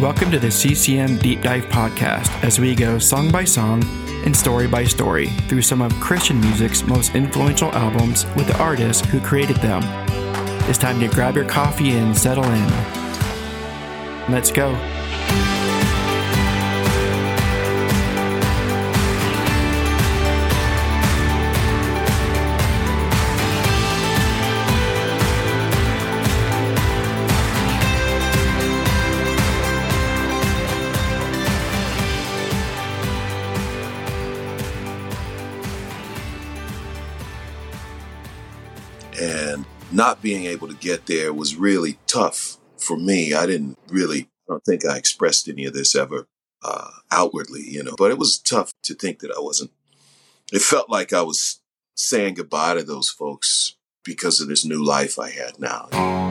Welcome to the CCM Deep Dive Podcast as we go song by song and story by story through some of Christian music's most influential albums with the artists who created them. It's time to grab your coffee and settle in. Let's go. And not being able to get there was really tough for me. I didn't really, I don't think I expressed any of this ever uh, outwardly, you know, but it was tough to think that I wasn't. It felt like I was saying goodbye to those folks because of this new life I had now.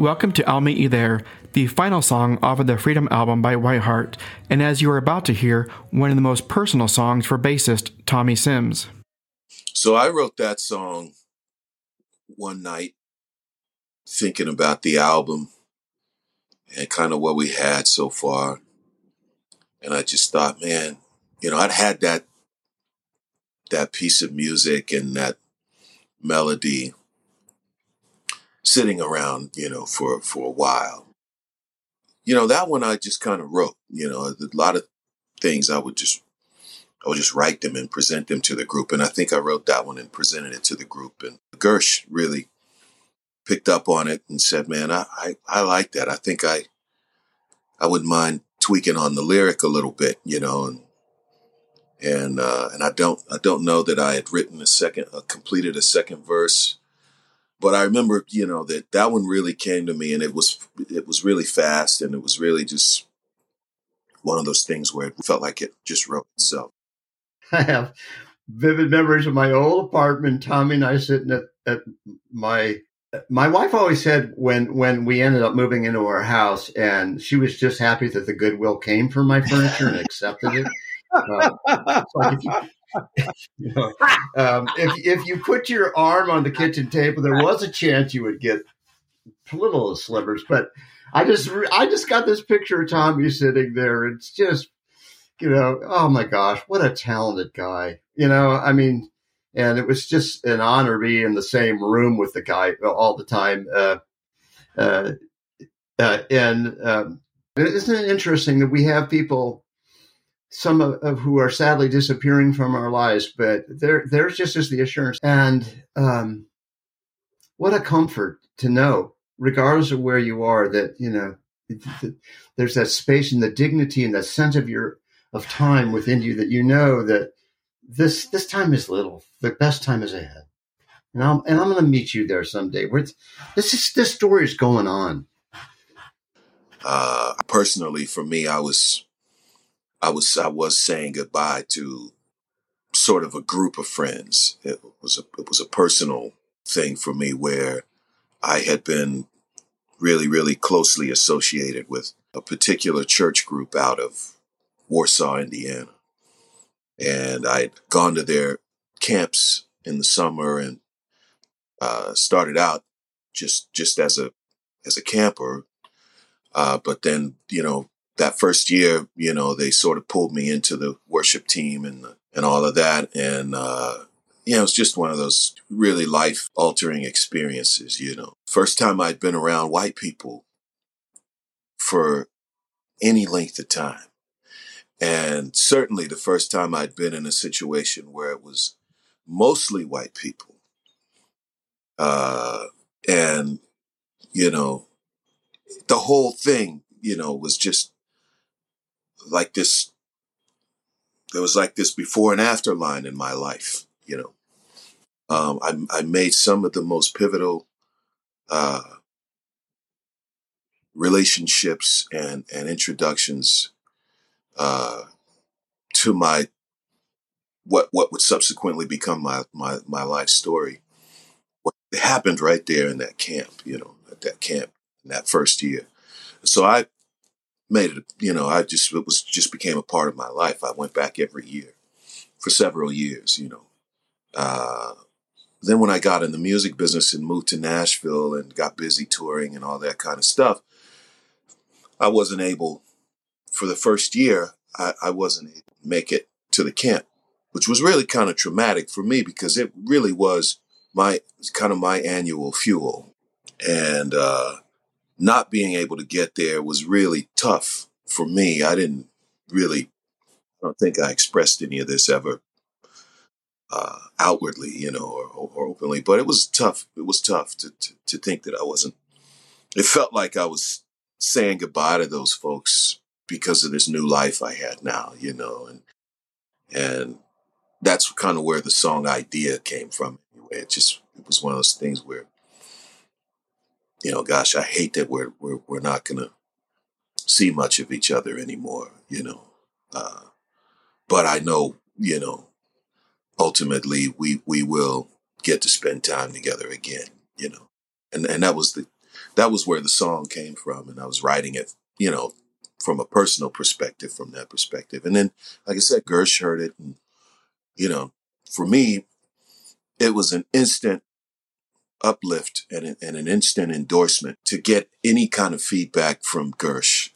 Welcome to I'll Meet You There, the final song off of the Freedom album by Whiteheart, and as you are about to hear, one of the most personal songs for bassist Tommy Sims. So I wrote that song one night, thinking about the album and kind of what we had so far. And I just thought, man, you know, I'd had that that piece of music and that melody sitting around, you know, for for a while. You know, that one I just kind of wrote. You know, a lot of things I would just I would just write them and present them to the group. And I think I wrote that one and presented it to the group. And Gersh really picked up on it and said, "Man, I I, I like that. I think I I wouldn't mind tweaking on the lyric a little bit, you know." And and uh, and I don't I don't know that I had written a second uh, completed a second verse, but I remember you know that that one really came to me and it was it was really fast and it was really just one of those things where it felt like it just wrote itself. I have vivid memories of my old apartment. Tommy and I sitting at, at my my wife always said when when we ended up moving into our house, and she was just happy that the goodwill came for my furniture and accepted it. Uh, like if you, you know, um, if if you put your arm on the kitchen table, there was a chance you would get little slivers. But I just I just got this picture of Tommy sitting there. It's just you know, oh my gosh, what a talented guy. You know, I mean, and it was just an honor to be in the same room with the guy all the time. Uh, uh, uh, and um, isn't it interesting that we have people, some of, of who are sadly disappearing from our lives, but there, there's just as the assurance. And um, what a comfort to know, regardless of where you are, that you know there's that space and the dignity and that sense of your of time within you that you know that this this time is little. The best time is ahead, and I'm and I'm going to meet you there someday. Where this is this story is going on. Uh, personally, for me, I was I was I was saying goodbye to sort of a group of friends. It was a it was a personal thing for me where I had been really really closely associated with a particular church group out of Warsaw, Indiana. And I'd gone to their camps in the summer and uh, started out just just as a as a camper. Uh, but then, you know, that first year, you know, they sort of pulled me into the worship team and and all of that. And uh, you know, it was just one of those really life altering experiences. You know, first time I'd been around white people for any length of time. And certainly the first time I'd been in a situation where it was mostly white people. Uh, and, you know, the whole thing, you know, was just like this. There was like this before and after line in my life, you know. Um, I, I made some of the most pivotal uh, relationships and, and introductions uh, to my what what would subsequently become my my my life story. What happened right there in that camp, you know, at that camp in that first year. So I made it, you know, I just, it was just became a part of my life. I went back every year for several years, you know. Uh, then when I got in the music business and moved to Nashville and got busy touring and all that kind of stuff, I wasn't able, for the first year, I, I wasn't able to make it to the camp, which was really kind of traumatic for me because it really was my kind of my annual fuel. And uh, not being able to get there was really tough for me. I didn't really, I don't think I expressed any of this ever uh, outwardly, you know, or, or, openly, but it was tough. It was tough to, to, to think that I wasn't, it felt like I was saying goodbye to those folks because of this new life I had now, you know, and, and that's kind of where the song idea came from. Anyway, it just, it was one of those things where you know, gosh, I hate that we're we're we're not gonna see much of each other anymore. You know, uh, but I know, you know, ultimately we we will get to spend time together again. You know, and and that was the that was where the song came from, and I was writing it, you know, from a personal perspective, from that perspective. And then, like I said, Gersh heard it, and you know, for me, it was an instant uplift and, and an instant endorsement to get any kind of feedback from Gersh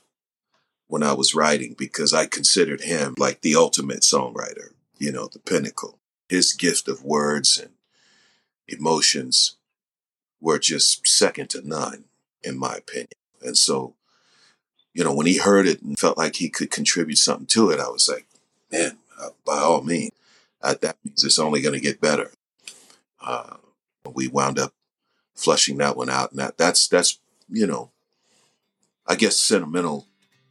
when I was writing because I considered him like the ultimate songwriter, you know, the pinnacle. His gift of words and emotions were just second to none, in my opinion. And so, you know, when he heard it and felt like he could contribute something to it, I was like, man, uh, by all means, uh, that means it's only going to get better. Uh, we wound up flushing that one out, and that that's that's you know, I guess sentimental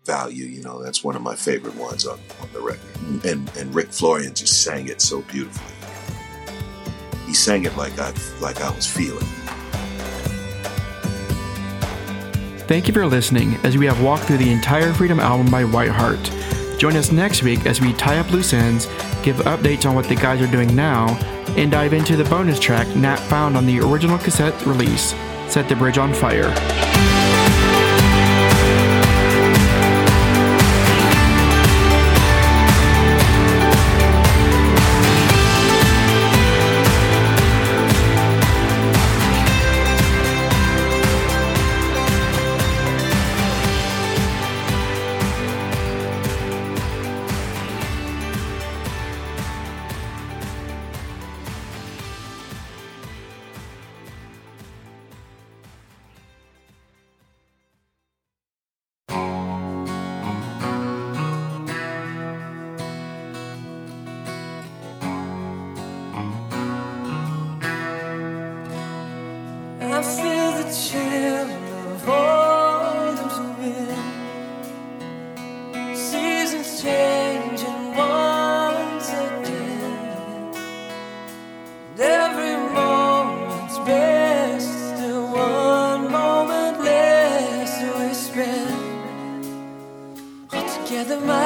value. You know, that's one of my favorite ones on, on the record. And and Rick Florian just sang it so beautifully. He sang it like I like I was feeling. Thank you for listening as we have walked through the entire Freedom album by Whiteheart. Join us next week as we tie up loose ends, give updates on what the guys are doing now, and dive into the bonus track not found on the original cassette release, Set the Bridge on Fire. All